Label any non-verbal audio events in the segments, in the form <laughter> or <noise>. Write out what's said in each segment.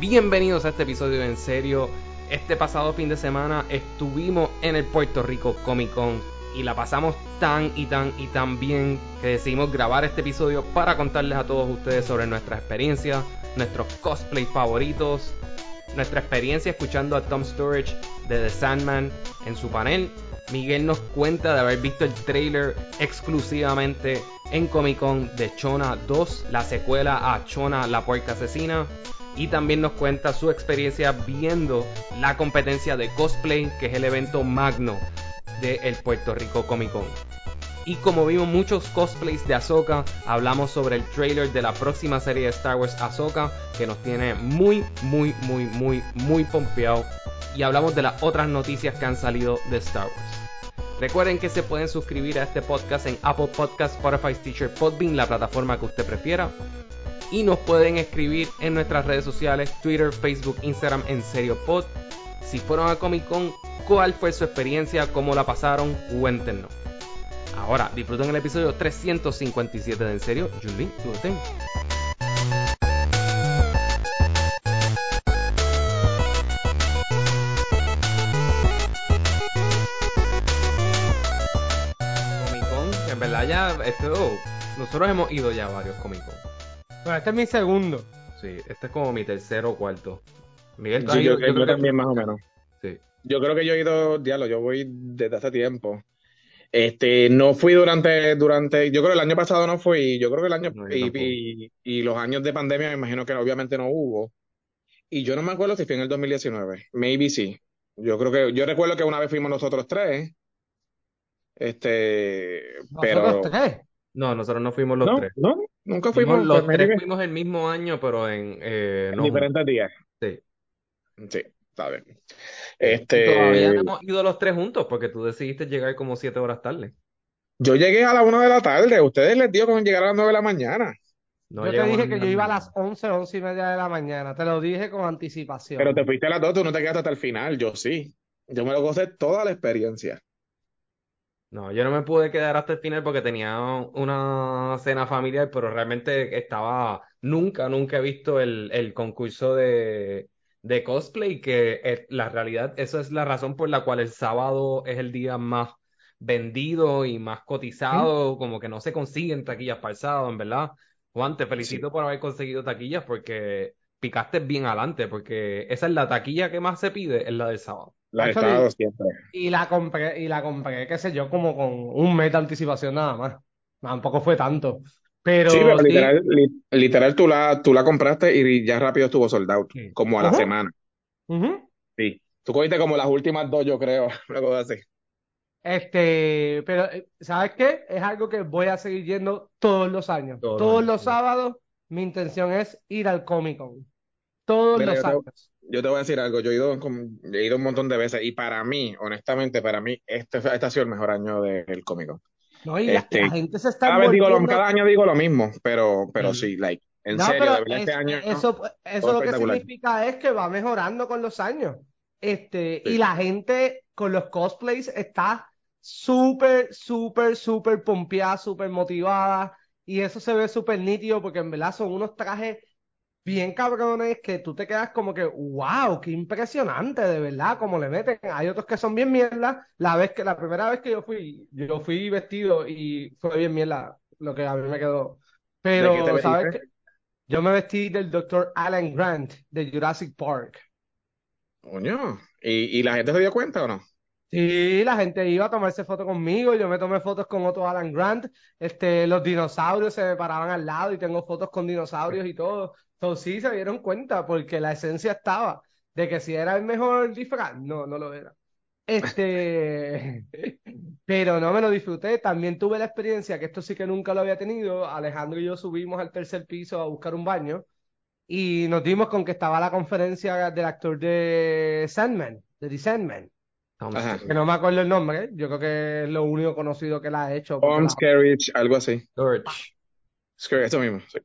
Bienvenidos a este episodio En Serio. Este pasado fin de semana estuvimos en el Puerto Rico Comic Con y la pasamos tan y tan y tan bien que decidimos grabar este episodio para contarles a todos ustedes sobre nuestra experiencia, nuestros cosplay favoritos, nuestra experiencia escuchando a Tom Storage de The Sandman en su panel. Miguel nos cuenta de haber visto el trailer exclusivamente en Comic Con de Chona 2, la secuela a Chona la puerca asesina. Y también nos cuenta su experiencia viendo la competencia de cosplay, que es el evento magno del el Puerto Rico Comic Con. Y como vimos muchos cosplays de Ahsoka, hablamos sobre el trailer de la próxima serie de Star Wars Ahsoka, que nos tiene muy, muy, muy, muy, muy pompeado. Y hablamos de las otras noticias que han salido de Star Wars. Recuerden que se pueden suscribir a este podcast en Apple Podcasts, Spotify, Teacher, Podbean, la plataforma que usted prefiera. Y nos pueden escribir en nuestras redes sociales, Twitter, Facebook, Instagram, en serio pod. Si fueron a Comic Con, ¿cuál fue su experiencia? ¿Cómo la pasaron? Cuéntenos. Ahora, disfruten el episodio 357 de En Serio. Julie, tú lo. Comic Con, en verdad ya, esto, nosotros hemos ido ya a varios Comic Con. Bueno, este es mi segundo. Sí, este es como mi tercero o cuarto. Miguel, ¿tú has Sí, yo, Yo yo creo que- también más o menos. Sí. Yo creo que yo he ido, diablo, yo voy desde hace tiempo. Este, no fui durante, durante, yo creo que el año pasado no fui, yo creo que el año, No, yo y, tampoco. y, y los años de pandemia me imagino que obviamente no hubo. Y yo no me acuerdo si fue en el 2019, maybe sí. Yo creo que, yo recuerdo que una vez fuimos nosotros tres, este, pero, Nosotros tres. No, nosotros no fuimos los no, tres. no, nunca Fuimos fuimos, los pues, tres fuimos el mismo año, pero en, eh, en no diferentes días. Sí. Sí, está bien. Y todavía Este, no hemos ido los tres juntos porque tú decidiste llegar como siete horas tarde. yo llegué a la una de la tarde, ustedes les dio con llegar a las nueve de la mañana. No yo te dije que yo iba a la- las 11, 11 y media de la mañana. Te lo dije con anticipación. Pero te fuiste a las dos, tú no te quedaste hasta el final, yo sí. Yo me lo gocé toda la experiencia. No, yo no me pude quedar hasta el final porque tenía una cena familiar, pero realmente estaba, nunca, nunca he visto el, el concurso de, de cosplay, que es- la realidad, eso es la razón por la cual el sábado es el día más vendido y más cotizado, como que no se consiguen taquillas para el sábado, en verdad. Juan, te felicito por haber conseguido taquillas porque picaste bien adelante, porque esa es la taquilla que más se pide, es la del sábado. La he Actually- estado siempre. Y la compré, y la compré, qué sé yo, como con un mes de anticipación nada más. Tampoco fue tanto. Pero Sí, pero sí, literal, li- literal tú la, tú la compraste y ya rápido estuvo sold out, Sí. como a la semana. Sí. Tú cogiste como las últimas dos, yo creo, <laughs> luego de así. Este, pero eh, ¿sabes qué? Es algo que voy a seguir yendo todos los años. Todos los Todos sábados, mi intención es ir al Comic Con. Todos Mira, los años. Yo te voy a decir algo, yo he ido, he ido un montón de veces y para mí, honestamente, para mí, este, este ha sido el mejor año del Comic Con. No, y la, Este, la gente se está Cada vez digo lo, cada año digo lo mismo, pero, pero Mm. sí, like, en No, serio, de verdad, este es- año. eso, eso todo lo que significa es que va mejorando con los años. Este, Sí. y la gente con los cosplays está súper, súper, súper pompeada, súper motivada. Y eso se ve súper nítido porque en verdad son unos trajes bien cabrones que tú te quedas como que, wow, qué impresionante, de verdad, como le meten. Hay otros que son bien mierda. La vez que, la primera vez que yo fui, yo fui vestido y fue bien mierda lo que a mí me quedó. ¿De qué te Pero, ¿sabes qué? Yo me vestí del Dr. Alan Grant de Jurassic Park. Coño, ¿y, y la gente se dio cuenta o no? Sí, la gente iba a tomarse fotos conmigo, yo me tomé fotos con otro Alan Grant, este, los dinosaurios se me paraban al lado y tengo fotos con dinosaurios y todo. Entonces sí se dieron cuenta porque la esencia estaba de que si era el mejor disfraz, no, no lo era. Este, <laughs> pero no me lo disfruté. También tuve la experiencia, que esto sí que nunca lo había tenido. Alejandro y yo subimos al tercer piso a buscar un baño y nos dimos con que estaba la conferencia del actor de Sandman, de The Sandman. Ajá. Que no me acuerdo el nombre, yo creo que es lo único conocido que la ha hecho. Tom la- algo así. George. Skerritt, eso mismo, sí.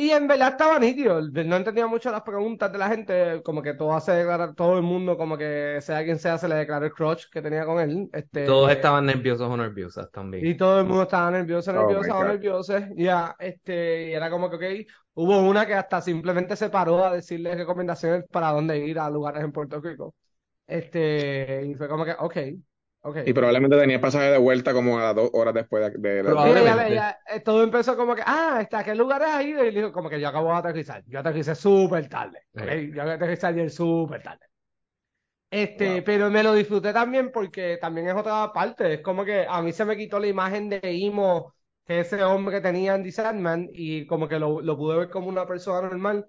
Y en verdad estaba nítido, no entendía mucho las preguntas de la gente, como que todo hace declarar, todo el mundo, como que sea quien sea, se le declaró el crush que tenía con él. Este, Todos estaban nerviosos o nerviosas también. Y todo el mundo estaba nervioso, Oh, nervioso o nervioso. Ya, este, y era como que, ok, hubo una que hasta simplemente se paró a decirle recomendaciones para dónde ir a lugares en Puerto Rico. Este, y fue como que, ok, Y probablemente tenía pasaje de vuelta como a dos horas después de, de Probablemente. ella- ella- eh, todo empezó como que, ah, ¿está qué lugares has ido? Y le dijo, como que yo acabo de aterrizar. Yo aterricé súper tarde. Yo aterricé ayer súper tarde. Este, Wow. pero me lo disfruté también porque también es otra parte. Es como que a mí se me quitó la imagen de Imo que ese hombre tenía en The Sandman y como que lo, lo pude ver como una persona normal.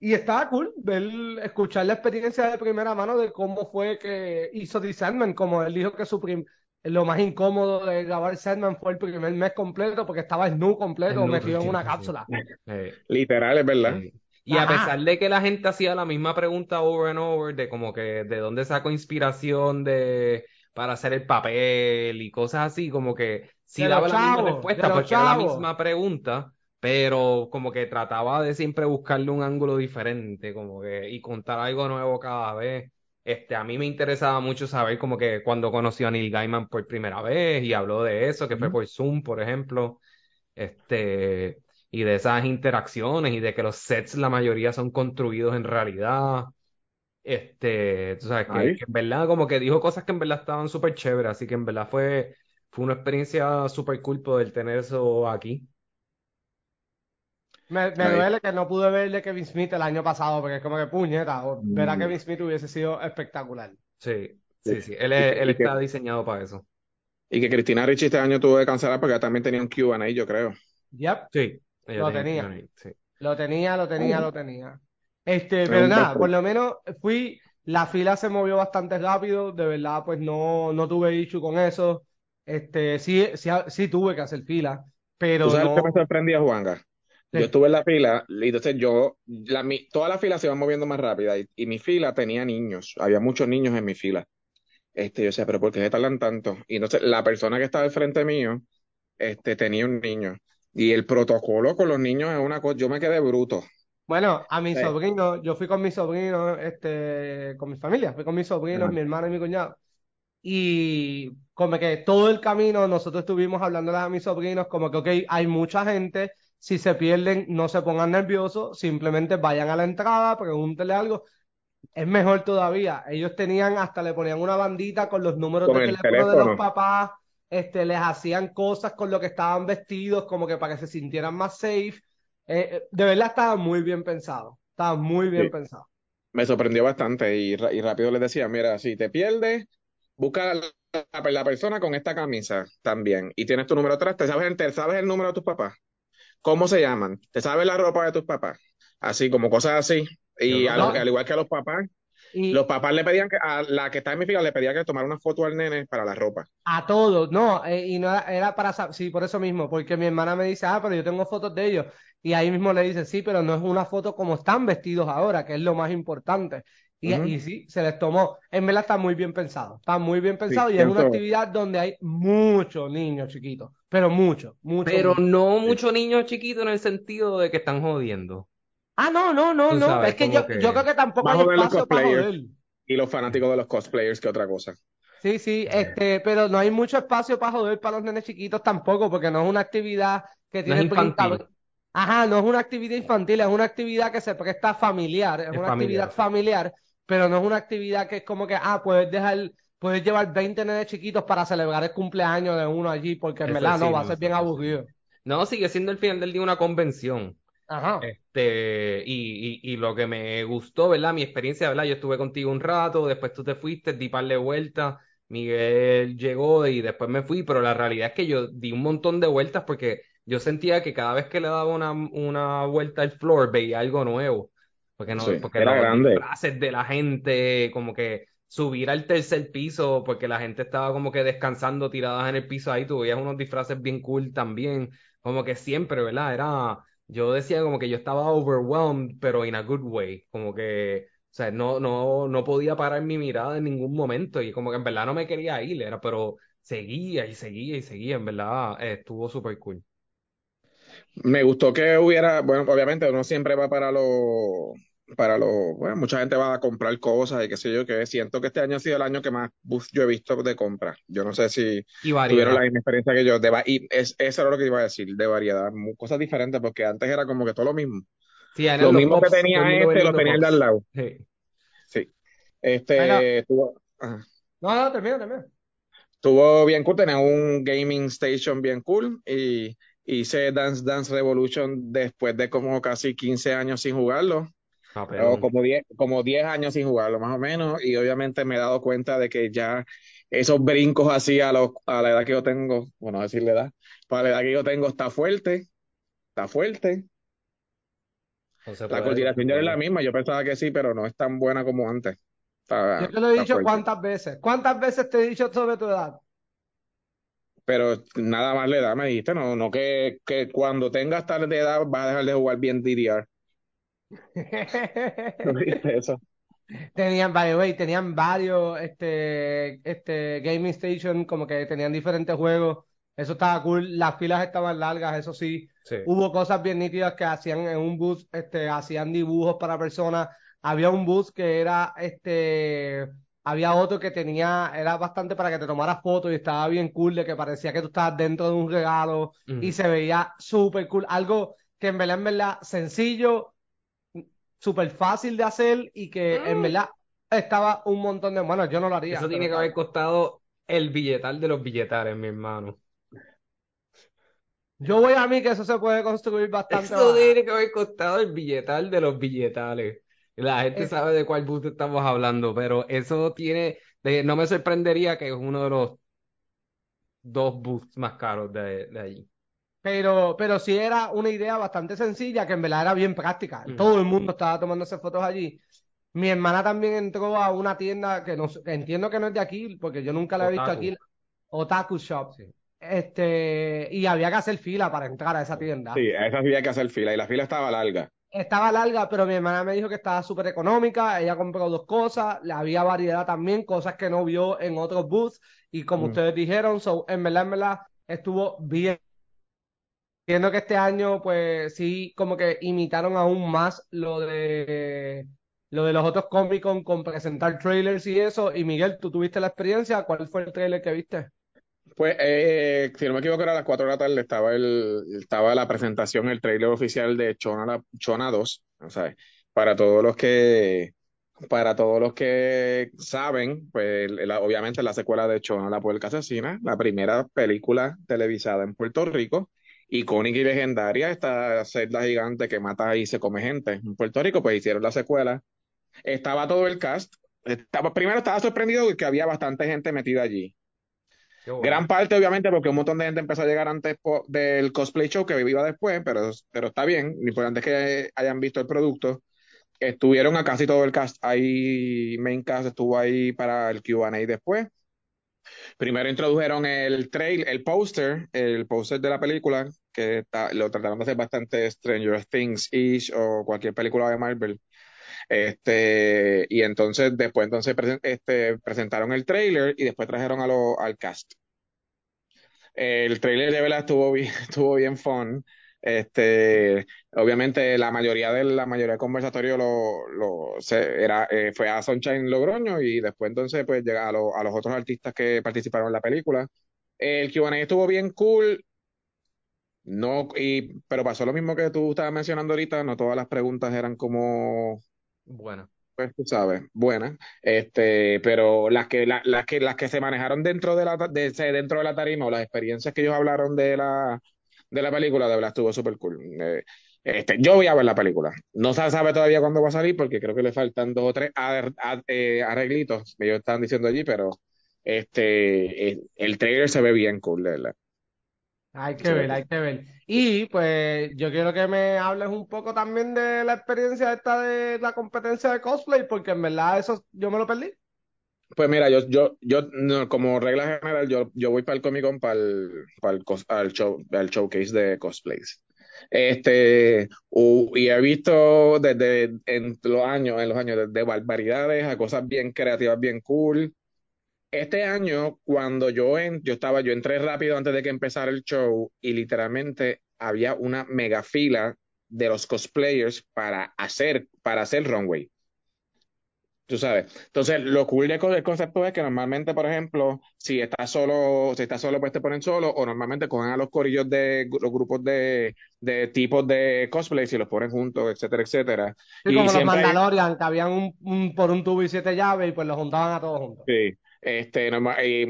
Y estaba cool ver, escuchar la experiencia de primera mano de cómo fue que hizo The Sandman. Como él dijo que su prim- lo más incómodo de grabar Sandman fue el primer mes completo porque estaba snu completo metido en una sí. cápsula. Eh, <laughs> Literal, es verdad. Sí. Y a pesar de que la gente hacía la misma pregunta over and over, de como que de dónde sacó inspiración de para hacer el papel y cosas así, como que sí daba la misma respuesta porque era la misma pregunta, pero como que trataba de siempre buscarle un ángulo diferente, como que y contar algo nuevo cada vez. Este, a mí me interesaba mucho saber como que cuando conoció a Neil Gaiman por primera vez y habló de eso, que fue por Zoom, por ejemplo. Este, y de esas interacciones y de que los sets la mayoría son construidos en realidad. Este, tú sabes que en verdad como que dijo cosas que en verdad estaban súper chéveres, así que en verdad fue, fue una experiencia súper cool poder tener eso aquí. Me, me Ahí. duele que no pude verle Kevin Smith el año pasado porque es como que puñeta, o ver a Mm. Kevin Smith hubiese sido espectacular. Sí, sí, sí. Él, es- él que- está diseñado para eso. Y que Cristina Ricci este año tuvo que cancelar porque también tenía un Q&A, yo creo. Yep, Sí, Lo tenía tenía. que- sí. lo tenía, lo tenía, Oh. lo tenía. Este, Es pero nada, por lo menos fui, la fila se movió bastante rápido, de verdad, pues no, no tuve issue con eso. Este, sí, sí, sí tuve que hacer fila, pero ¿Tú sabes lo que me no. sorprendía, Juanga? Yo estuve en la fila y entonces yo, la, mi, toda la fila se iba moviendo más rápida y, y mi fila tenía niños, había muchos niños en mi fila. Este, yo decía, pero ¿por qué se tardan tanto? Y entonces la persona que estaba al frente mío, este, tenía un niño. Y el protocolo con los niños es una cosa, yo me quedé bruto. Bueno, a mi Sí. sobrino, yo fui con mi sobrino, este, con mi familia, fui con mis sobrinos, mi hermano y mi cuñado. Y como que todo el camino nosotros estuvimos hablándoles a mis sobrinos como que, ok, hay mucha gente, si se pierden, no se pongan nerviosos, simplemente vayan a la entrada, pregúntenle algo. Es mejor todavía, ellos tenían, hasta le ponían una bandita con los números Con de el teléfono de los papás, este, les hacían cosas con lo que estaban vestidos, como que para que se sintieran más safe. Eh, eh, de verdad estaba muy bien pensado, estaba muy bien Sí. pensado. Me sorprendió bastante y, rápido les decía, mira, si te pierdes, busca la, la- la persona con esta camisa también y tienes tu número atrás, ¿te sabes, el- te sabes el número de tus papás? ¿Cómo se llaman? ¿Te sabes la ropa de tus papás? Así como cosas así. Y al, no- al igual que a los papás, Y los papás le pedían que, a la que está en mi fila le pedía que tomara una foto al nene para la ropa. a todos, no, eh, y no era, para, sa- sí, por eso mismo, porque mi hermana me dice, ah, pero yo tengo fotos de ellos, y ahí mismo le dice, sí, pero no es una foto como están vestidos ahora, que es lo más importante. Y, sí, se les tomó. En verdad está muy bien pensado, está muy bien pensado, Sí, y es una actividad donde hay muchos niños chiquitos, pero muchos, muchos. Pero no muchos niños chiquitos en el sentido de que están jodiendo. Ah, no, no, no, no, sabes, es que yo, que- yo creo que tampoco hay espacio para joder. Y los fanáticos de los cosplayers, que otra cosa. Sí, sí, este, pero no hay mucho espacio para joder para los nenes chiquitos tampoco, porque no es una actividad que No tiene es infantil. Ajá, no es una actividad infantil, es una actividad que se presta familiar, es Es una familiar, actividad familiar, pero no es una actividad que es como que, ah, puedes dejar, puedes llevar 20 nenes chiquitos para celebrar el cumpleaños de uno allí, porque en verdad sí, no, va a ser bien aburrido. No, sigue siendo el final del día una convención. Ajá. Este, y, y, y lo que me gustó, ¿verdad? Mi experiencia, ¿verdad? Yo estuve contigo un rato, después tú te fuiste, di par de vueltas, Miguel llegó y después me fui, pero la realidad es que yo di un montón de vueltas porque yo sentía que cada vez que le daba una, una vuelta al floor veía algo nuevo. Porque no, Sí, porque era grande. disfraces de la gente, como que subir al tercer piso, porque la gente estaba como que descansando tiradas en el piso ahí, tú veías unos disfraces bien cool también, como que siempre, ¿verdad? Era, yo decía como que yo estaba overwhelmed, pero in a good way, como que, o sea, no, no, no podía parar mi mirada en ningún momento y como que en verdad no me quería ir, era, pero seguía y seguía y seguía, en verdad, estuvo súper cool. Me gustó que hubiera, bueno, obviamente uno siempre va para lo, para lo, bueno, mucha gente va a comprar cosas y qué sé yo, que siento que este año ha sido el año que más bus yo he visto de compra. Yo no sé si tuvieron la misma experiencia que yo, de, va- y es, eso era lo que iba a decir, de variedad, cosas diferentes, porque antes era como que todo lo mismo. Sí, Lo los mismo que pops, tenía este, lo tenía el de al lado. Sí. Sí. Este, tuvo, no, no, termina, termina. Estuvo bien cool, tenía un gaming station bien cool y hice Dance Dance Revolution después de como casi 15 años sin jugarlo, Ah, pero como 10, como 10 años sin jugarlo más o menos, y obviamente me he dado cuenta de que ya esos brincos así a, los, a la edad que yo tengo, bueno, a decir la edad, para la edad que yo tengo está fuerte, está fuerte. no La puede, no se coordinación ya no es la misma, yo pensaba que sí, pero no es tan buena como antes. Yo Está, te lo he dicho fuerte. cuántas veces. ¿Cuántas veces te he dicho sobre tu edad? Pero nada más le da, me dijiste, no, no que, que cuando tengas tal de edad vas a dejar de jugar bien DDR. <laughs> ¿No viste eso? Tenían, by the way, tenían varios este, este gaming station, como que tenían diferentes juegos. Eso estaba cool. Las filas estaban largas, eso sí. Sí. Hubo cosas bien nítidas que hacían en un bus, este, hacían dibujos para personas. Había un bus que era, este, había otro que tenía, era bastante para que te tomaras fotos y estaba bien cool, de que parecía que tú estabas dentro de un regalo y se veía súper cool. Algo que en verdad, en verdad, sencillo, súper fácil de hacer y que en Mm. verdad estaba un montón de... Bueno, yo no lo haría, Eso tiene que haber costado el billetal de los billetales, mi hermano. Yo voy a mí que eso se puede construir bastante Eso tiene que haber costado el billetal de los billetales. La gente Es- sabe de cuál bus estamos hablando, pero eso tiene, de- no me sorprendería que es uno de los dos bus más caros de, de allí. Pero, pero sí era una idea bastante sencilla que en verdad era bien práctica. Todo el mundo estaba tomándose fotos allí. Mi hermana también entró a una tienda que, no, que entiendo que no es de aquí, porque yo nunca la he visto aquí, Otaku Shop. Sí. Este, y había que hacer fila para entrar a esa tienda. Sí, a esa había que hacer fila y la fila estaba larga. Estaba larga, pero mi hermana me dijo que estaba súper económica. Ella compró dos cosas. Le había variedad también, cosas que no vio en otros booths. Y como Mm. ustedes dijeron, so, en verdad, en verdad, estuvo bien. Entiendo que este año, pues sí, como que imitaron aún más lo de lo de los otros Comic Con presentar trailers y eso. Y Miguel, ¿tú tuviste la experiencia? ¿Cuál fue el trailer que viste? Pues, eh, si no me equivoco, era a las 4 de la tarde, estaba, el, estaba la presentación, el trailer oficial de Chona, Chona 2, o para todos los que, para todos los que saben, pues obviamente la secuela de Chona, la puerca asesina, la primera película televisada en Puerto Rico, icónica y legendaria, esta celda gigante que mata y se come gente. En Puerto Rico, pues hicieron la secuela, estaba todo el cast, estaba, primero estaba sorprendido de que había bastante gente metida allí. Bueno. Gran parte, obviamente, porque un montón de gente empezó a llegar antes del cosplay show que iba después, pero, pero está bien. Lo importante es que hayan visto el producto. Estuvieron a casi todo el cast. Ahí, main cast estuvo ahí para el QA después. Primero introdujeron el trail, el póster, el póster de la película, que lo trataron de hacer bastante Stranger Things-ish o cualquier película de Marvel. Este, y entonces, después entonces este, presentaron el trailer y después trajeron al cast. El trailer de verdad estuvo bien, <laughs> estuvo bien fun. Este, obviamente la mayoría de la mayoría del conversatorio lo, lo se- era, eh, fue a Sunshine Logroño y después entonces pues llega a, lo- a los otros artistas que participaron en la película. El Q&A estuvo bien cool. No, y, pero pasó lo mismo que tú estabas mencionando ahorita, no todas las preguntas eran como Bueno. pues tú sabes, buenas, este, pero las que, la- las que, las que se manejaron dentro de la, de dentro de la tarima o las experiencias que ellos hablaron de la, de la película, de verdad estuvo súper cool. Eh, este, yo voy a ver la película. No se sabe todavía cuándo va a salir porque creo que le faltan dos o tres eh, arreglitos que ellos estaban diciendo allí, pero este, eh, el trailer se ve bien cool, de verdad. Hay que ver, hay que ver. Y pues yo quiero que me hables un poco también de la experiencia esta de la competencia de cosplay, porque en verdad eso yo me lo perdí. Pues mira, yo, yo, yo no, como regla general, yo, yo voy para el Comic Con, para el, para el al show, al showcase de cosplays. Este, y he visto desde en los años, en los años, desde barbaridades a cosas bien creativas, bien cool. Este año, cuando yo, en, yo estaba, yo entré rápido antes de que empezara el show y literalmente había una mega fila de los cosplayers para hacer, para hacer runway. Tú sabes. Entonces, lo cool del concepto es que normalmente, por ejemplo, si estás solo, si estás solo, pues te ponen solo, o normalmente cogen a los corillos de los grupos de, de tipos de cosplay y los ponen juntos, etcétera, etcétera. y como los Mandalorian, que habían un, por un tubo y siete llaves y pues los juntaban a todos juntos. Sí. Este,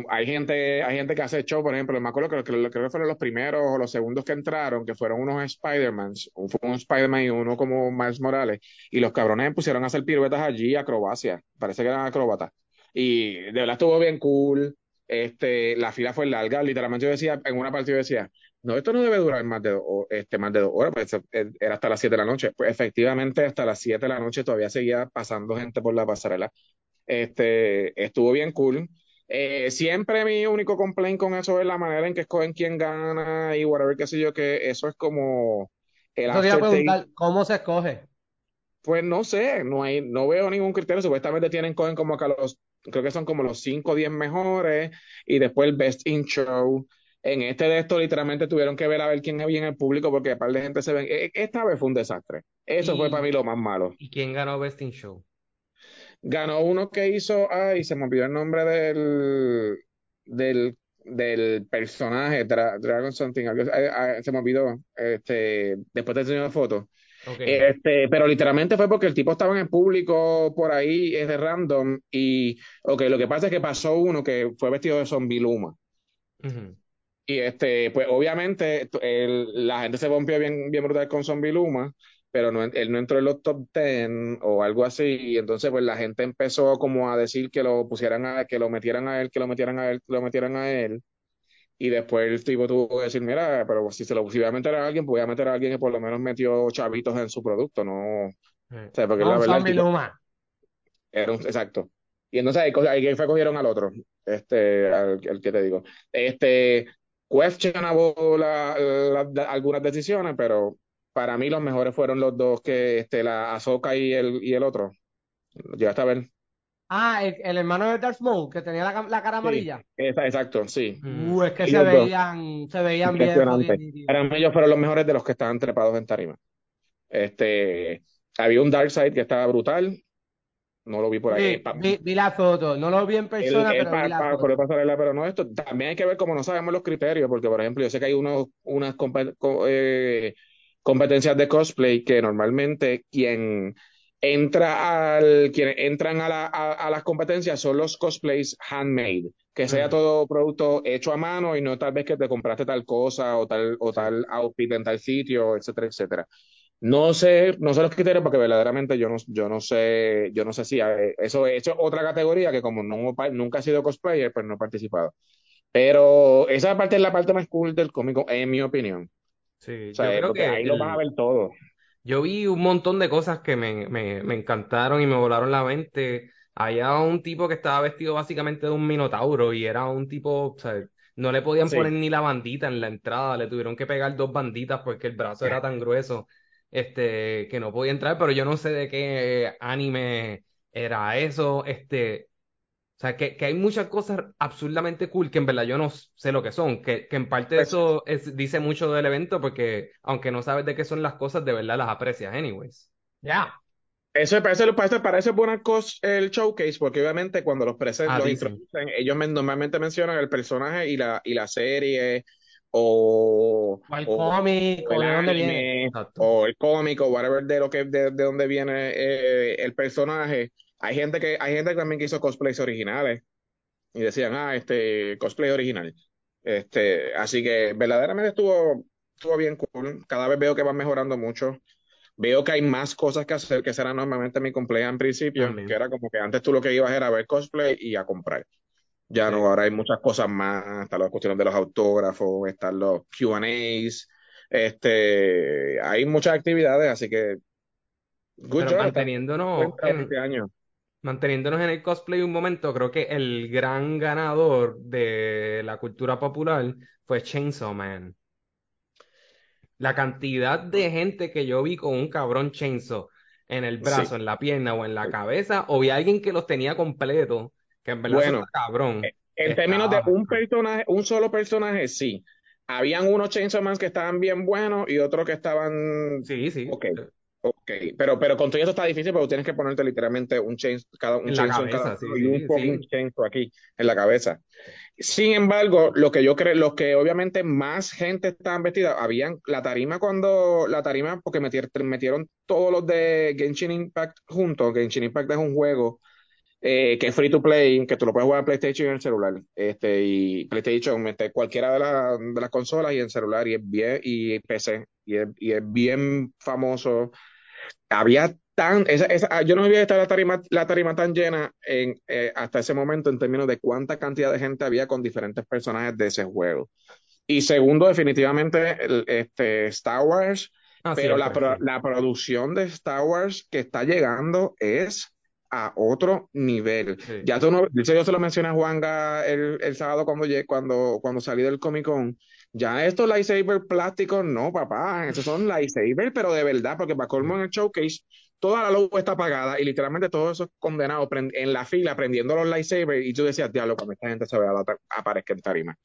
hay gente, hay gente que hace show, por ejemplo, me acuerdo que creo que fueron los primeros o los segundos que entraron, que fueron unos Spider-Man, un Spider-Man y uno como Miles Morales, y los cabrones pusieron a hacer piruetas allí, acrobacia, parece que eran acróbatas. Y de verdad estuvo bien cool, este, la fila fue larga, literalmente yo decía, en una parte yo decía, no, esto no debe durar más de, dos, este, más de dos horas, pues eh, era hasta las 7 de la noche. Pues efectivamente hasta las 7 de la noche todavía seguía pasando gente por la pasarela. Este, estuvo bien cool. Eh, siempre mi único complaint con eso es la manera en que escogen quién gana y whatever, qué sé yo, que eso es como el preguntar, ¿cómo se escoge? Pues no sé, no hay, no veo ningún criterio. Supuestamente tienen cogen como acá los, creo que son como los 5 o 10 mejores y después el Best in Show. En este de esto literalmente tuvieron que ver a ver quién había en el público porque un par de gente se ven. E, esta vez fue un desastre. Eso fue para mí lo más malo. ¿Y quién ganó Best in Show? Ganó uno que hizo, ay, se me olvidó el nombre del, del, del personaje, Dragon Something, se me olvidó, este, después te enseño la foto. Este, pero literalmente fue porque el tipo estaba en el público por ahí, es de random, y ok, lo que pasa es que pasó uno que fue vestido de zombie Luma. Y este, pues obviamente la gente se rompió bien, bien brutal con Zombie Luma pero no, él no entró en los top 10 o algo así, y entonces pues la gente empezó como a decir que lo pusieran a, que lo metieran a él, que lo metieran a él, que lo metieran a él, y después el tipo tuvo que decir, mira, pero si se lo si voy a meter a alguien, pues voy a meter a alguien que por lo menos metió chavitos en su producto, no, o sea, porque la verdad... Era un, exacto. Y entonces ahí, ahí fue cogieron al otro, este, al, que te digo. Este, questionable algunas decisiones, pero para mí los mejores fueron los dos que este, la Azoka y el, y el otro. Llegaste a ver. Ah, el, hermano de Darth Maul, que tenía la, cara amarilla. exacto, sí. Uh, es que se veían, se veían bien. Para mí ellos fueron los mejores de los que estaban trepados en tarima. Este, había un Dark Side que estaba brutal. No lo vi por ahí. vi, la foto, no lo vi en persona, pero vi la foto. pero no esto. También hay que ver cómo no sabemos los criterios, porque por ejemplo, yo sé que hay unos, unas eh, competencias de cosplay que normalmente quien entra al, quienes entran a, la, a, las competencias son los cosplays handmade, que sea todo producto hecho a mano y no tal vez que te compraste tal cosa o tal, o tal outfit en tal sitio, etcétera, etcétera. No sé, no sé los criterios porque verdaderamente yo no, yo no sé, yo no sé si eso he hecho otra categoría que como no, nunca he sido cosplayer, pues no he participado. Pero esa parte es la parte más cool del cómico, en mi opinión. Sí, yo creo que ahí lo van a ver todo. Yo vi un montón de cosas que me, me, me encantaron y me volaron la mente. Había un tipo que estaba vestido básicamente de un minotauro y era un tipo, o sea, no le podían poner ni la bandita en la entrada, le tuvieron que pegar dos banditas porque el brazo era tan grueso, este, que no podía entrar, pero yo no sé de qué anime era eso, este, o sea, que, que, hay muchas cosas absurdamente cool que en verdad yo no sé lo que son, que, que en parte pues eso es, dice mucho del evento porque aunque no sabes de qué son las cosas, de verdad las aprecias anyways. Ya. Eso parece, parece, parece buena cosa el showcase, porque obviamente cuando los presentan, ah, los introducen, ellos normalmente mencionan el personaje y la, y la serie, o, o el cómic, o, de dónde viene. O el cómic, o whatever de lo que de, de dónde viene eh, el personaje. Hay gente que, hay gente que también que hizo cosplays originales y decían, ah, este cosplay original. Este, así que verdaderamente estuvo, estuvo bien cool. Cada vez veo que van mejorando mucho. Veo que hay más cosas que hacer que será normalmente mi cumpleaños en principio, que era como que antes tú lo que ibas era a ver cosplay y a comprar. Ya no, ahora hay muchas cosas más, están las cuestiones de los autógrafos, están los Q&As, este, hay muchas actividades, así que good job. Manteniéndonos este año manteniéndonos en el cosplay un momento, creo que el gran ganador de la cultura popular fue Chainsaw Man. La cantidad de gente que yo vi con un cabrón chainsaw en el brazo, en la pierna o en la cabeza, o vi a alguien que los tenía completo, que en verdad bueno, cabrón. En términos de un personaje, un solo personaje, sí. habían unos Chainsaw Man que estaban bien buenos y otros que estaban... Sí, sí. Pero, pero con todo eso está difícil porque tienes que ponerte literalmente un chainsaw, cada, un En cada sí, y un sí, chainsaw aquí en la cabeza. Sin embargo, lo que yo creo, lo que obviamente más gente estaban vestida, habían la tarima cuando, la tarima, porque metieron, metieron todos los de Genshin Impact juntos. Genshin Impact es un juego eh, que es free to play, que tú lo puedes jugar en PlayStation y en el celular. Este, y PlayStation, mete cualquiera de, la- de las consolas y en celular, y es bien, y PC, y es, y es bien famoso. Había tan, esa, esa- ah, yo no había estado la tarima, la tarima tan llena en, eh, hasta ese momento en términos de cuánta cantidad de gente había con diferentes personajes de ese juego. Y segundo, definitivamente, el- este, Star Wars, Ah, pero la, pro- la producción de Star Wars que está llegando es a otro nivel. Sí. Ya tú no, yo se lo mencioné a Juanga el, el sábado cuando, cuando, cuando salí del Comic Con. Ya estos lightsabers plásticos, no, papá, estos son lightsabers, pero de verdad, porque para colmo en el showcase, toda la luz está apagada y literalmente todos esos condenados en la fila prendiendo los lightsabers y tú decías, diablo, cuando esta gente se vea aparezca en tarima.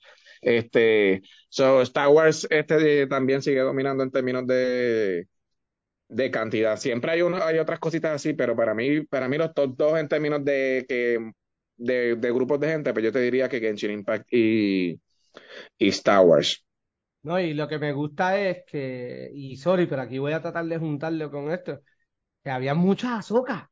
Este, so Star Wars este también sigue dominando en términos de, de cantidad. Siempre hay uno, hay otras cositas así, pero para mí, para mí los top dos en términos de que de, de grupos de gente, pues yo te diría que Genshin Impact y Star Wars. No, y lo que me gusta es que, y sorry, pero aquí voy a tratar de juntarlo con esto, que había muchas azocas.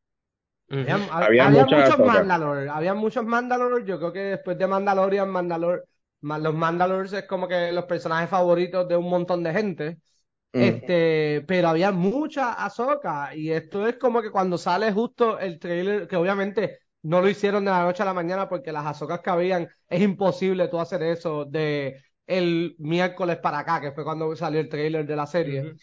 Había, hab- Había había muchas muchos Ahsoka. Mandalore, había muchos Mandalore. Yo creo que después de Mandalorian, Mandalore, ma- los Mandalores es como que los personajes favoritos de un montón de gente. Mm. Este, pero había mucha Ahsoka y esto es como que cuando sale justo el trailer, que obviamente no lo hicieron de la noche a la mañana porque las Ahsokas que habían, es imposible tú hacer eso de el miércoles para acá, que fue cuando salió el trailer de la serie.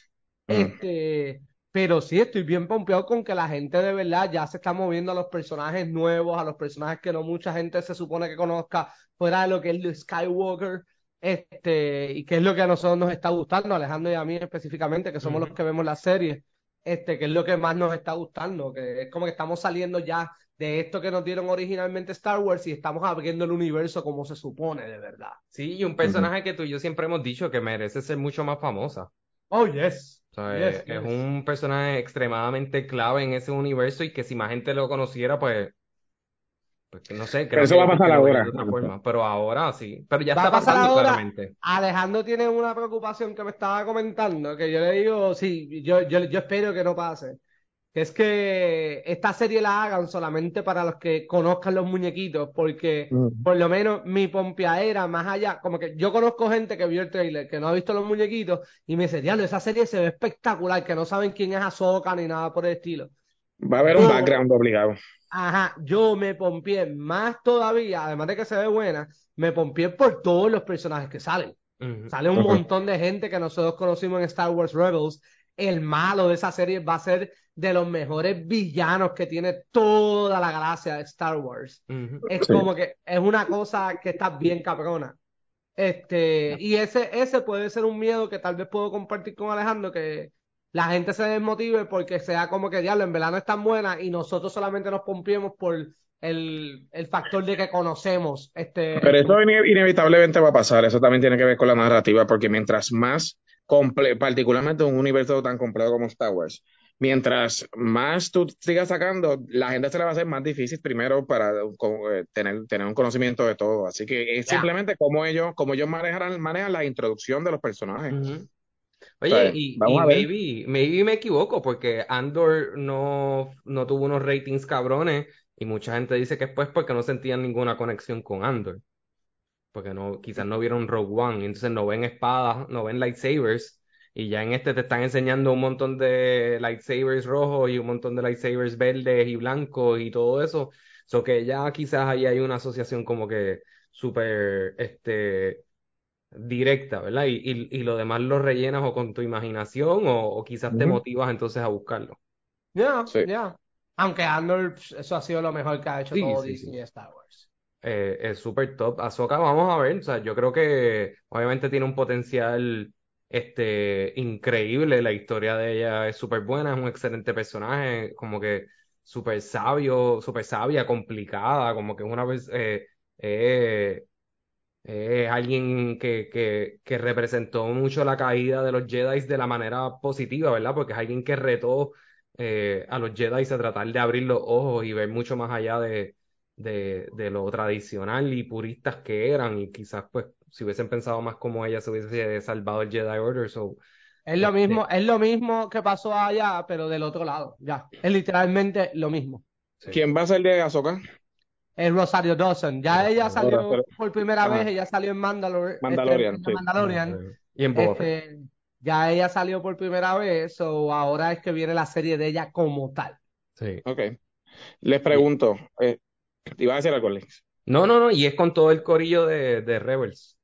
Este, pero sí estoy bien pompeado con que la gente de verdad ya se está moviendo a los personajes nuevos, a los personajes que no mucha gente se supone que conozca fuera de lo que es Luke Skywalker. Este, y que es lo que a nosotros nos está gustando, Alejandro y a mí específicamente, que somos los que vemos la serie, este, que es lo que más nos está gustando, que es como que estamos saliendo ya de esto que nos dieron originalmente Star Wars y estamos abriendo el universo como se supone de verdad. Sí, y un personaje que tú y yo siempre hemos dicho que merece ser mucho más famosa. Oh, yes. O sea, Yes, es, yes. un personaje extremadamente clave en ese universo y que si más gente lo conociera, pues, pues que no sé, Pero creo eso que va a pasar ahora. de otra forma. Pero ahora sí. Pero ya Va está pasar pasando ahora. claramente. Alejandro tiene una preocupación que me estaba comentando, que yo le digo, sí, yo, yo, yo espero que no pase. Que es que esta serie la hagan solamente para los que conozcan los muñequitos, porque Mm. por lo menos mi pompeadera, más allá, como que yo conozco gente que vio el trailer, que no ha visto los muñequitos, y me dice, diablo, esa serie se ve espectacular, que no saben quién es Ahsoka ni nada por el estilo. Va a haber un background obligado. Ajá, yo me pompié más todavía, además de que se ve buena, me pompié por todos los personajes que salen. Sale un montón de gente que nosotros conocimos en Star Wars Rebels. El malo de esa serie va a ser de los mejores villanos que tiene toda la galaxia de Star Wars. Es Sí. como que es una cosa que está bien cabrona. Este, y ese, ese puede ser un miedo que tal vez puedo compartir con Alejandro, que la gente se desmotive porque sea como que diablo, en verdad no es tan buena y nosotros solamente nos pompiemos por el, el factor de que conocemos este. Pero eso ine- inevitablemente va a pasar. Eso también tiene que ver con la narrativa, porque mientras más, comple particularmente un universo tan complejo como Star Wars, mientras más tú sigas sacando, la gente se le va a hacer más difícil primero para eh, tener, tener un conocimiento de todo. Así que es simplemente cómo ellos, cómo ellos manejan, manejan la introducción de los personajes. Ujú. O sea, Oye, y, y maybe, maybe me equivoco porque Andor no, no tuvo unos ratings cabrones y mucha gente dice que es pues porque no sentían ninguna conexión con Andor. Porque no, quizás no vieron Rogue One, y entonces no ven espadas, no ven lightsabers, y ya en este te están enseñando un montón de lightsabers rojos y un montón de lightsabers verdes y blancos y todo eso. So que ya quizás ahí hay una asociación como que súper este, directa, ¿verdad? Y, y, y lo demás lo rellenas o con tu imaginación o, o quizás te motivas entonces a buscarlo. Ya, Sí. ya. Aunque Andor, pf, eso ha sido lo mejor que ha hecho Sí, todo sí, Disney sí. y Star Wars. Eh, es súper top. Ahsoka, vamos a ver. O sea, yo creo que obviamente tiene un potencial este, increíble. La historia de ella es súper buena, es un excelente personaje, como que súper sabio, súper sabia, complicada, como que es una vez eh, eh, Es alguien que, que, que representó mucho la caída de los Jedi de la manera positiva, ¿verdad? Porque es alguien que retó eh, a los Jedi a tratar de abrir los ojos y ver mucho más allá de, de, de lo tradicional y puristas que eran. Y quizás, pues, si hubiesen pensado más como ella, se hubiese salvado el Jedi Order. So, Es lo este, mismo, es lo mismo que pasó allá, pero del otro lado, ya. Es literalmente lo mismo. sí. ¿Quién va a ser de Ahsoka? Es Rosario Dawson. Ya ella salió por primera Ajá. vez, ella salió en Mandalor- Mandalorian, este, sí. Mandalorian. Y en Boba Fett. Ya ella salió por primera vez, so ahora es que viene la serie de ella como tal. Sí. Ok. Les pregunto, eh, iba a decir algo, Lex. No, no, no, y es con todo el corillo de, de Rebels.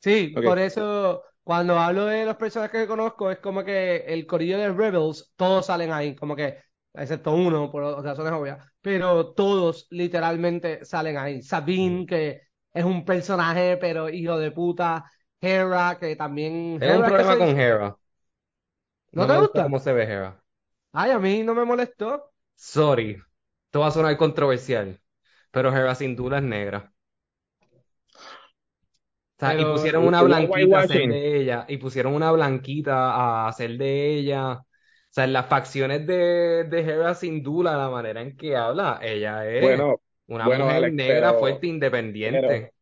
Sí, por eso cuando hablo de los personajes que conozco, es como que el corillo de Rebels, todos salen ahí, como que, excepto uno, por razones obvias, pero todos literalmente salen ahí. Sabine, que es un personaje, pero hijo de puta. Hera, que también. Tengo un problema con Hera. ¿No te gusta? cómo se ve Hera. Ay, a mí no me molestó. Sorry, esto va a sonar controversial, pero Hera sin duda es negra. O sea, y pusieron una blanquita a hacer de ella, y pusieron una blanquita a hacer de ella. O sea, en las facciones de, de Hera sin duda, la manera en que habla, ella es Bueno, una bueno, mujer Alex, negra, pero- fuerte, independiente. pero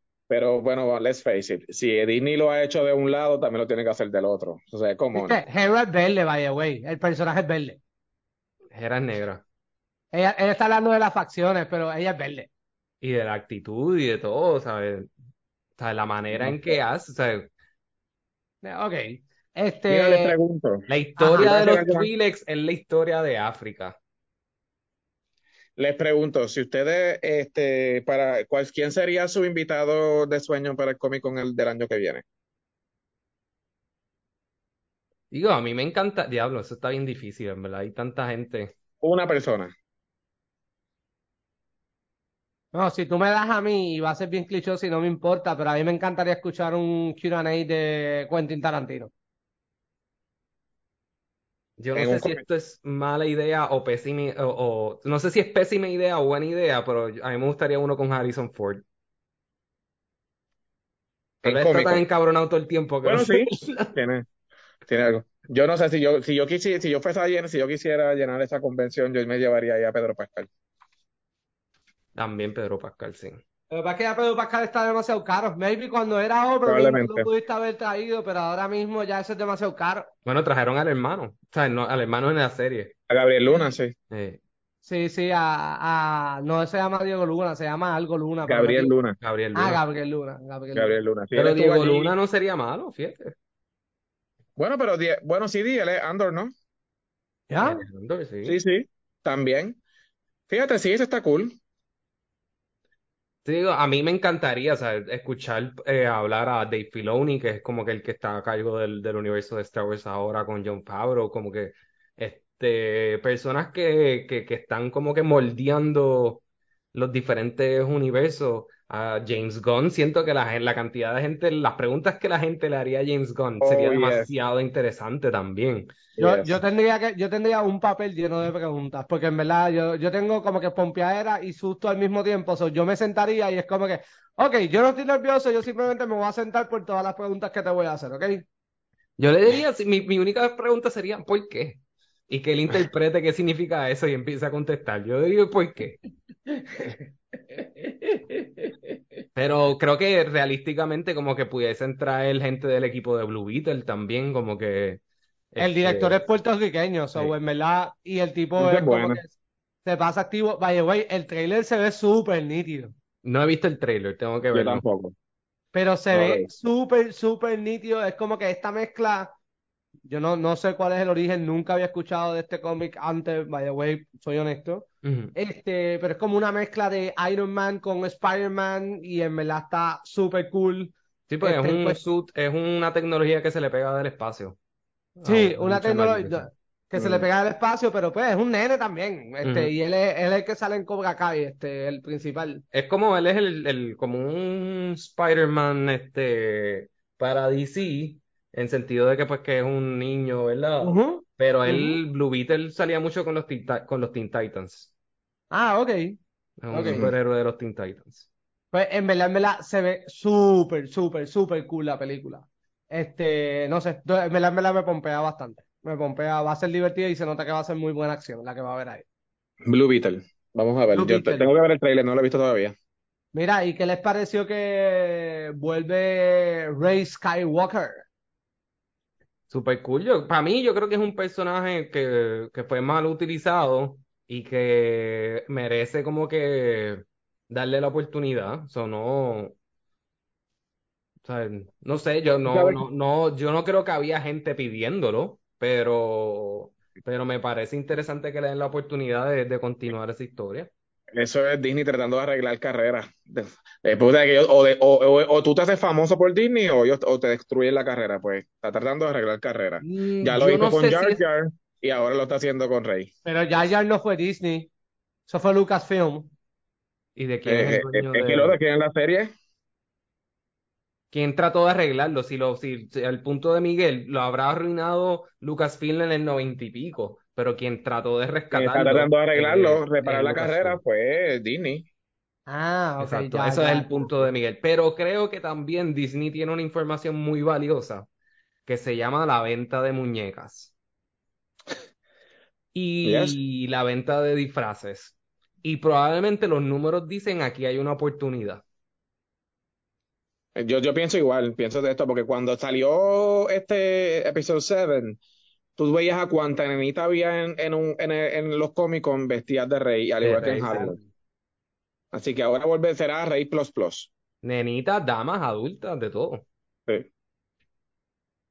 bueno, let's face it. Si Disney lo ha hecho de un lado, también lo tiene que hacer del otro. O sea, ¿cómo? Viste, Hera es verde, by the way. El personaje es verde. Hera es negra. Ella, ella está hablando de las facciones, pero ella es verde. Y de la actitud y de todo, ¿sabes? O sea, la manera en que hace, o sea, Ok. Mira, les Este. pregunto. La historia Ajá. de los Twi'leks es la historia de África. Les pregunto, si ustedes, este, para, cuál, ¿quién sería su invitado de sueño para el Comic Con el del año que viene? Digo, a mí me encanta, diablo, eso está bien difícil, en verdad. Hay tanta gente. Una persona. No, si tú me das a mí, va a ser bien clichoso y no me importa, pero a mí me encantaría escuchar un Q&A de Quentin Tarantino. Yo no sé si esto es mala idea o pésima, o, o- no sé si es pésima idea o buena idea, pero a mí me gustaría uno con Harrison Ford. Pero él está tan encabronado todo el tiempo que Bueno, no sé. <laughs> sí, tiene, tiene algo. Yo no sé si yo, si yo quisiera, si yo fuese a llenar, si yo quisiera llenar esa convención, yo me llevaría ahí a Pedro Pascal. También Pedro Pascal, sí. Lo que pasa es que ya Pedro Pascal está demasiado caro. Maybe cuando era Probablemente. lo pudiste haber traído, pero ahora mismo ya eso es demasiado caro. Bueno, trajeron al hermano, o sea, no, al hermano en la serie. A Gabriel Luna, sí. Sí, sí, a, a- no se llama Diego Luna, se llama algo Luna. pero no Gabriel Luna. Gabriel Ah, Luna. Gabriel Luna. Gabriel Luna. Gabriel Luna. Sí, Pero Diego allí. Luna no sería malo, fíjate. Bueno, pero Die- bueno, sí, di, él es Andor, ¿no? ¿Ya? Sí. Sí, sí, también. Fíjate, sí, eso está cool. Te digo, a mí me encantaría, escuchar eh, hablar a Dave Filoni, que es como que el que está a cargo del, del universo de Star Wars ahora con Jon Favreau, como que este, personas que, que, que están como que moldeando los diferentes universos. A James Gunn, siento que la, la cantidad de gente, las preguntas que la gente le haría a James Gunn Oh, sería yes. demasiado interesante también. Yo, Yes. yo tendría que, yo tendría un papel lleno de preguntas, porque en verdad yo, yo tengo como que pompeadera y susto al mismo tiempo. So, yo me sentaría y es como que, ok, yo no estoy nervioso, yo simplemente me voy a sentar por todas las preguntas que te voy a hacer, ¿ok? Yo le diría, si- mi, mi única pregunta sería, ¿por qué? Y que él interprete qué significa eso y empiece a contestar. Yo digo, ¿por qué? Pero creo que realísticamente como que pudiesen traer gente del equipo de Blue Beetle también, como que... El este, director es puertorriqueño, so, Sí. en verdad, y el tipo es como bueno. que se pasa activo. By the way, el trailer se ve súper nítido, No he visto el trailer, tengo que Yo verlo. tampoco. pero se No ve súper, súper nítido. Es como que esta mezcla, yo no, no sé cuál es el origen, nunca había escuchado de este cómic antes, by the way, soy honesto. Este, pero es como una mezcla de Iron Man con Spider-Man y en verdad está súper cool. Sí, pues Este, es un pues- suit, es una tecnología que se le pega del espacio. Sí, Ah, una tecnología que se le Mm. pega al espacio, pero pues es un nene también. Este, y él es, él es el que sale en Cobra Kai, este, el principal. Es como él es el, el- como un Spider-Man este para DC en sentido de que pues que es un niño, ¿verdad? Pero él Blue Beetle salía mucho con los con los Teen Titans. Ah, ok. Es un Ok. superhéroe de los Teen Titans. Pues en verdad, en verdad, se ve súper, súper, súper cool la película. Este, no sé, en verdad, en verdad me pompea bastante. Me pompea, va a ser divertida y se nota que va a ser muy buena acción la que va a haber ahí. Blue Beetle. Vamos a ver. Blue Yo Beetle. tengo que ver el trailer, no lo he visto todavía. Mira, ¿y qué les pareció que vuelve Rey Skywalker? Super cool. Yo, para mí, yo creo que es un personaje que, que fue mal utilizado y que merece como que darle la oportunidad. O sea, no. O sea, no sé, yo no, ¿Sabes? no, no, yo no creo que había gente pidiéndolo, pero, pero me parece interesante que le den la oportunidad de, de continuar esa historia. Eso es Disney tratando de arreglar carreras. De- Después de que ellos- o, de- o, o- o tú te haces famoso por Disney o, ellos, o te destruyen la carrera. Pues está tratando de arreglar carreras. Mm, Ya lo yo hizo no con sé Jar si es- Jar y ahora lo está haciendo con Rey. Pero ya ya no fue Disney, eso fue Lucasfilm. ¿Y de quién es Eh, el eh, dueño es que de- lo de que en la serie, ¿Quién trató de arreglarlo? Si lo, si, si al punto de Miguel lo habrá arruinado Lucasfilm en el noventa y pico, pero quien trató de que rescatarlo. está tratando de arreglarlo, eh, reparar la carrera, fue Disney. Ah, ok, Exacto, ya, eso ya. es el punto de Miguel. Pero creo que también Disney tiene una información muy valiosa que se llama la venta de muñecas y la venta de disfraces. Y probablemente los números dicen aquí hay una oportunidad. Yo, yo pienso igual, pienso de esto, porque cuando salió este episodio 7, tú veías a cuánta nenita había en, en, un, en, el- en los Comic Con vestidas de Rey, al De igual que Rey, en sí. Hollywood. Así que ahora vuelve, será Rey Plus Plus. Nenitas, damas, adultas, de todo. Sí.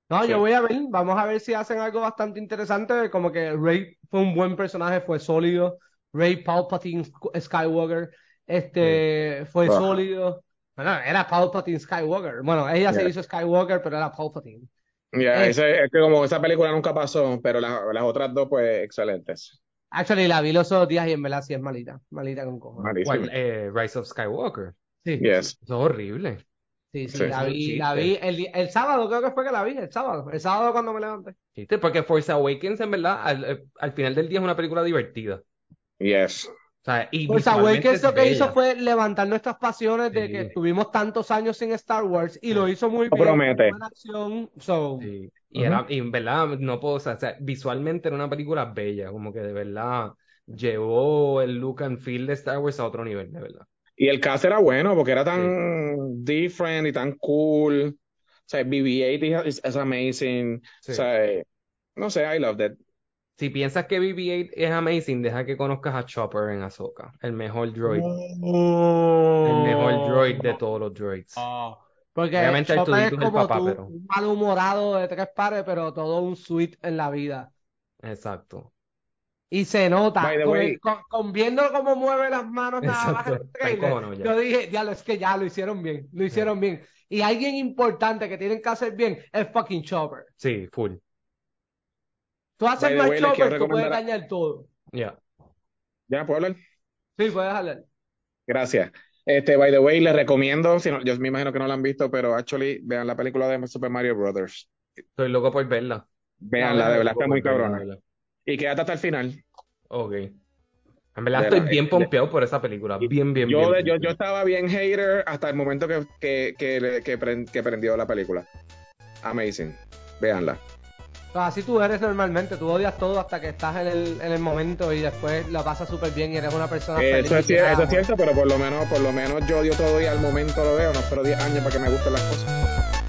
No, Sí. yo voy a ver, vamos a ver si hacen algo bastante interesante, como que Rey fue un buen personaje, fue sólido, Rey Palpatine Sk- Skywalker, este, fue Ajá. sólido, bueno, era Palpatine Skywalker, bueno, ella se hizo Skywalker, pero era Palpatine. Ya, Eh. ese- es que como esa película nunca pasó, pero las, las otras dos, pues, excelentes. Actually, la vi los otros días y en verdad sí es malita, malita con cojones. Malísimo. ¿Cuál? Eh, Rise of Skywalker. Sí, Yes. Eso es horrible. sí, sí, Sí. la vi, Chiste. la vi el, di- el sábado creo que fue que la vi, el sábado, el sábado cuando me levanté. ¿Viste? Porque Force Awakens, en verdad, al, eh, al final del día es una película divertida. Yes. O sea, y Pues es lo que hizo fue levantar nuestras pasiones de Sí. que tuvimos tantos años sin Star Wars y lo hizo muy Lo bien. promete. buena acción. So, Sí. Y, era, y en verdad, no puedo, o sea, visualmente era una película bella, como que de verdad llevó el look and feel de Star Wars a otro nivel, de verdad. Y el cast era bueno porque era tan different y tan cool. O sea, BB-8 is, is amazing. Sí. O sea, no sé, I loved it. Si piensas que BB-8 es amazing, deja que conozcas a Chopper en Ahsoka, el mejor droid, el mejor droid de todos los droids. Porque Obviamente Chopper es Arturito es el como papá, tú, pero- un malhumorado de tres pares, pero todo un sweet en la vida. Exacto. Y se nota, con, el- con- con viendo cómo mueve las manos nada más el trailer, ya. yo dije, diablo, es que ya lo hicieron bien, lo hicieron bien. Y alguien importante que tienen que hacer bien es fucking Chopper. Sí, full. Tú haces más quiero Chopper, tú puedes dañar todo. Ya. ¿Ya puedo hablar? Sí, puedes hablar. Gracias. Este, by the way, les recomiendo, si no, yo me imagino que no la han visto, pero actually, vean la película de Super Mario Brothers. Estoy loco por verla. Veanla, de verdad está muy cabrona. Y quédate hasta el final. Ok. En verdad De estoy la- bien de- pompeado por esa película. Bien, bien, Yo, bien. de- yo, yo estaba bien hater hasta el momento que, que, que, que prendió la película. Amazing. Veanla. Pues así tú eres normalmente, tú odias todo hasta que estás en el, en el momento y después la pasas súper bien y eres una persona feliz. Eso es, cier- nada eso es cierto, pero por lo menos, por lo menos yo odio todo y al momento lo veo. No espero 10 años para que me gusten las cosas.